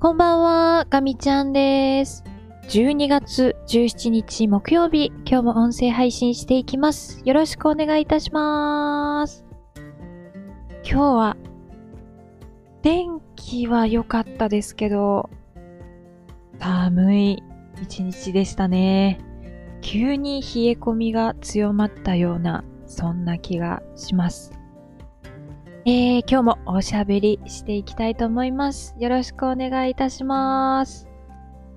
こんばんは、ガミちゃんです。12月17日木曜日、今日も音声配信していきます。よろしくお願いいたします。今日は、天気は良かったですけど、寒い一日でしたね。急に冷え込みが強まったような、そんな気がします。えー、今日もおしゃべりしていきたいと思います。よろしくお願いいたします。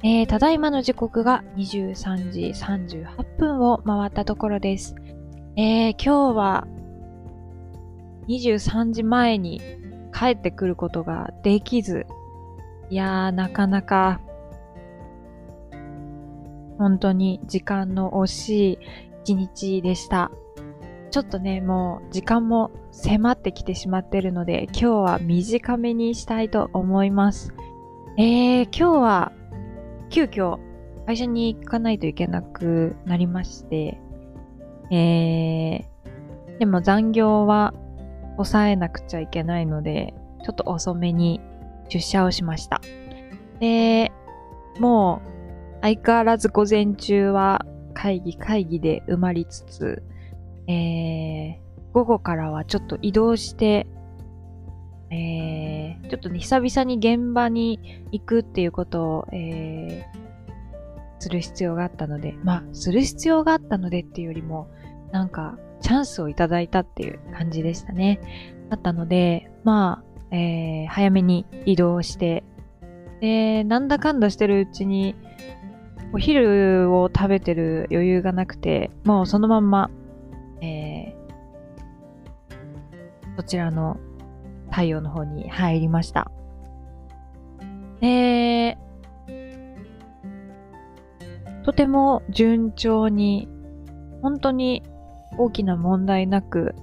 えー、ただいまの時刻が23時38分を回ったところです。えー、今日は23時前に帰ってくることができず、いやー、なかなか本当に時間の惜しい一日でした。ちょっとね、もう時間も迫ってきてしまってるので、今日は短めにしたいと思います。えー、今日は急遽会社に行かないといけなくなりまして、えー、でも残業は抑えなくちゃいけないので、ちょっと遅めに出社をしました。で、もう相変わらず午前中は会議会議で埋まりつつ、えー、午後からはちょっと移動して、えー、ちょっとね、久々に現場に行くっていうことを、えー、する必要があったので、まあ、する必要があったのでっていうよりも、なんか、チャンスをいただいたっていう感じでしたね。だったので、まあ、えー、早めに移動して、で、なんだかんだしてるうちに、お昼を食べてる余裕がなくて、もうそのまんま、えー、そちらの太陽の方に入りました。で、とても順調に、本当に大きな問題なく、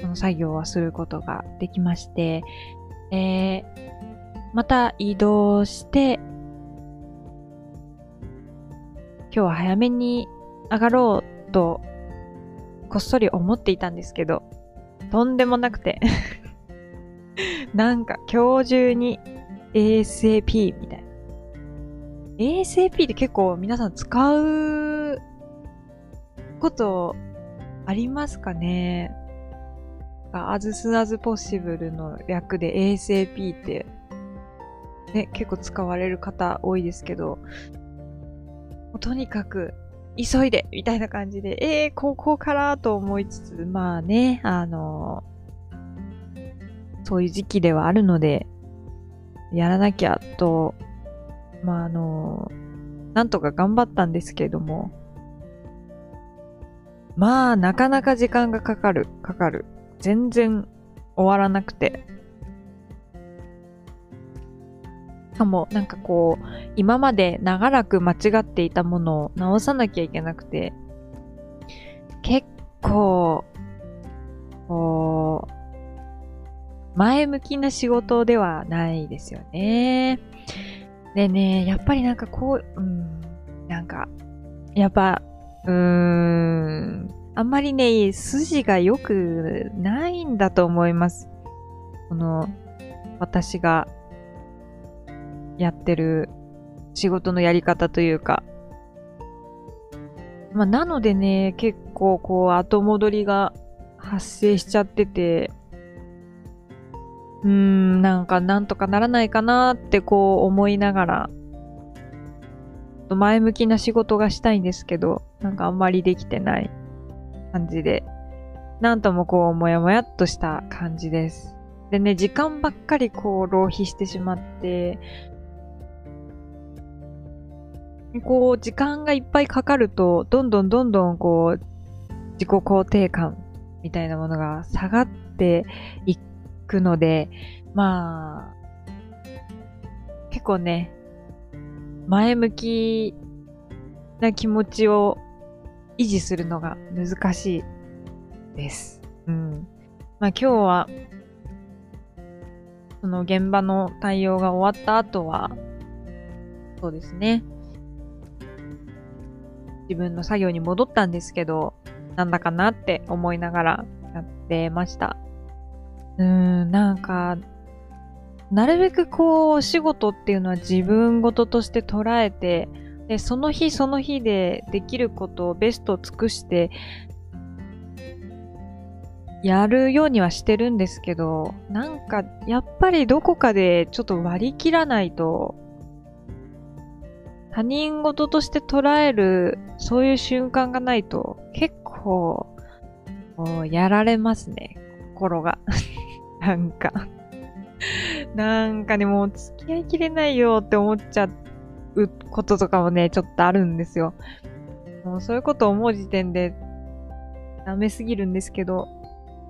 その作業はすることができまして、えー、また移動して、今日は早めに上がろうと、こっそり思っていたんですけど、とんでもなくて。なんか今日中に ASAP みたいな。ASAP って結構皆さん使うことありますかね ?as soon as possible の略で ASAP ってね、結構使われる方多いですけど、とにかく急いでみたいな感じで、えー、ここからと思いつつ、まあね、あの、そういう時期ではあるので、やらなきゃと、まああの、なんとか頑張ったんですけれども、まあなかなか時間がかかる、かかる。全然終わらなくて。かも、なんかこう、今まで長らく間違っていたものを直さなきゃいけなくて、結構、こう、前向きな仕事ではないですよね。でね、やっぱりなんかこう、うん、なんか、やっぱ、うーん、あんまりね、筋が良くないんだと思います。この、私がやってる仕事のやり方というか。まあ、なのでね、結構こう後戻りが発生しちゃってて、うーん、なんかなんとかならないかなってこう思いながら、前向きな仕事がしたいんですけど、なんかあんまりできてない感じで、なんともこうもやもやっとした感じです。でね、時間ばっかりこう浪費してしまって、こう、時間がいっぱいかかると、どんどんどんどんこう、自己肯定感みたいなものが下がっていくので、まあ、結構ね、前向きな気持ちを維持するのが難しいです。うん。まあ今日は、その現場の対応が終わった後は、そうですね。自分の作業に戻ったんですけど、なんだかなって思いながらやってました。うーん、なんか、なるべくこう、お仕事っていうのは自分事として捉えて、で、その日その日でできることをベストを尽くして、やるようにはしてるんですけど、なんか、やっぱりどこかでちょっと割り切らないと、他人事として捉える、そういう瞬間がないと、結構、やられますね、心が。なんかなんかね、もう付き合いきれないよって思っちゃうこととかもね、ちょっとあるんですよ。もうそういうことを思う時点で、ダメすぎるんですけど、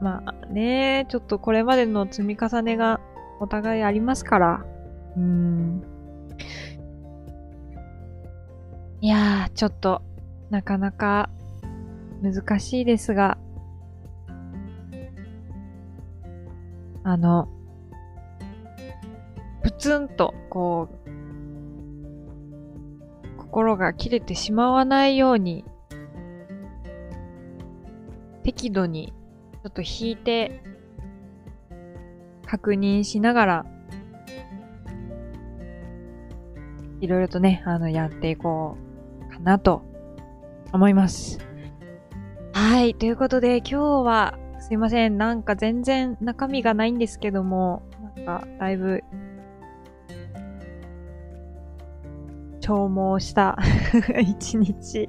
まあね、ちょっとこれまでの積み重ねがお互いありますから、うん。いやー、ちょっと、なかなか難しいですが、あの、プツンと、こう、心が切れてしまわないように、適度にちょっと引いて、確認しながら、いろいろとね、あの、やっていこう。なと思います。はい。ということで、今日は、すいません。なんか全然中身がないんですけども、なんか、だいぶ消耗した 一日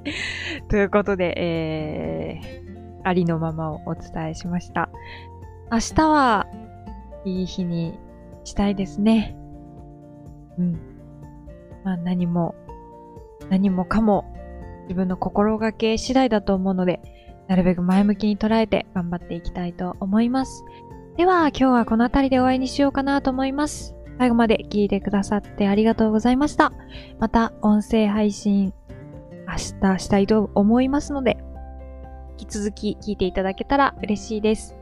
ということで、えー、ありのままをお伝えしました。明日はいい日にしたいですね。うん。まあ何も、何もかも自分の心がけ次第だと思うので、なるべく前向きに捉えて頑張っていきたいと思います。では今日はこの辺りで終わりにしようかなと思います。最後まで聞いてくださってありがとうございました。また音声配信明日したいと思いますので、引き続き聞いていただけたら嬉しいです。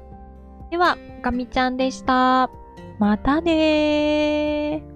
では、ガミちゃんでした。またねー。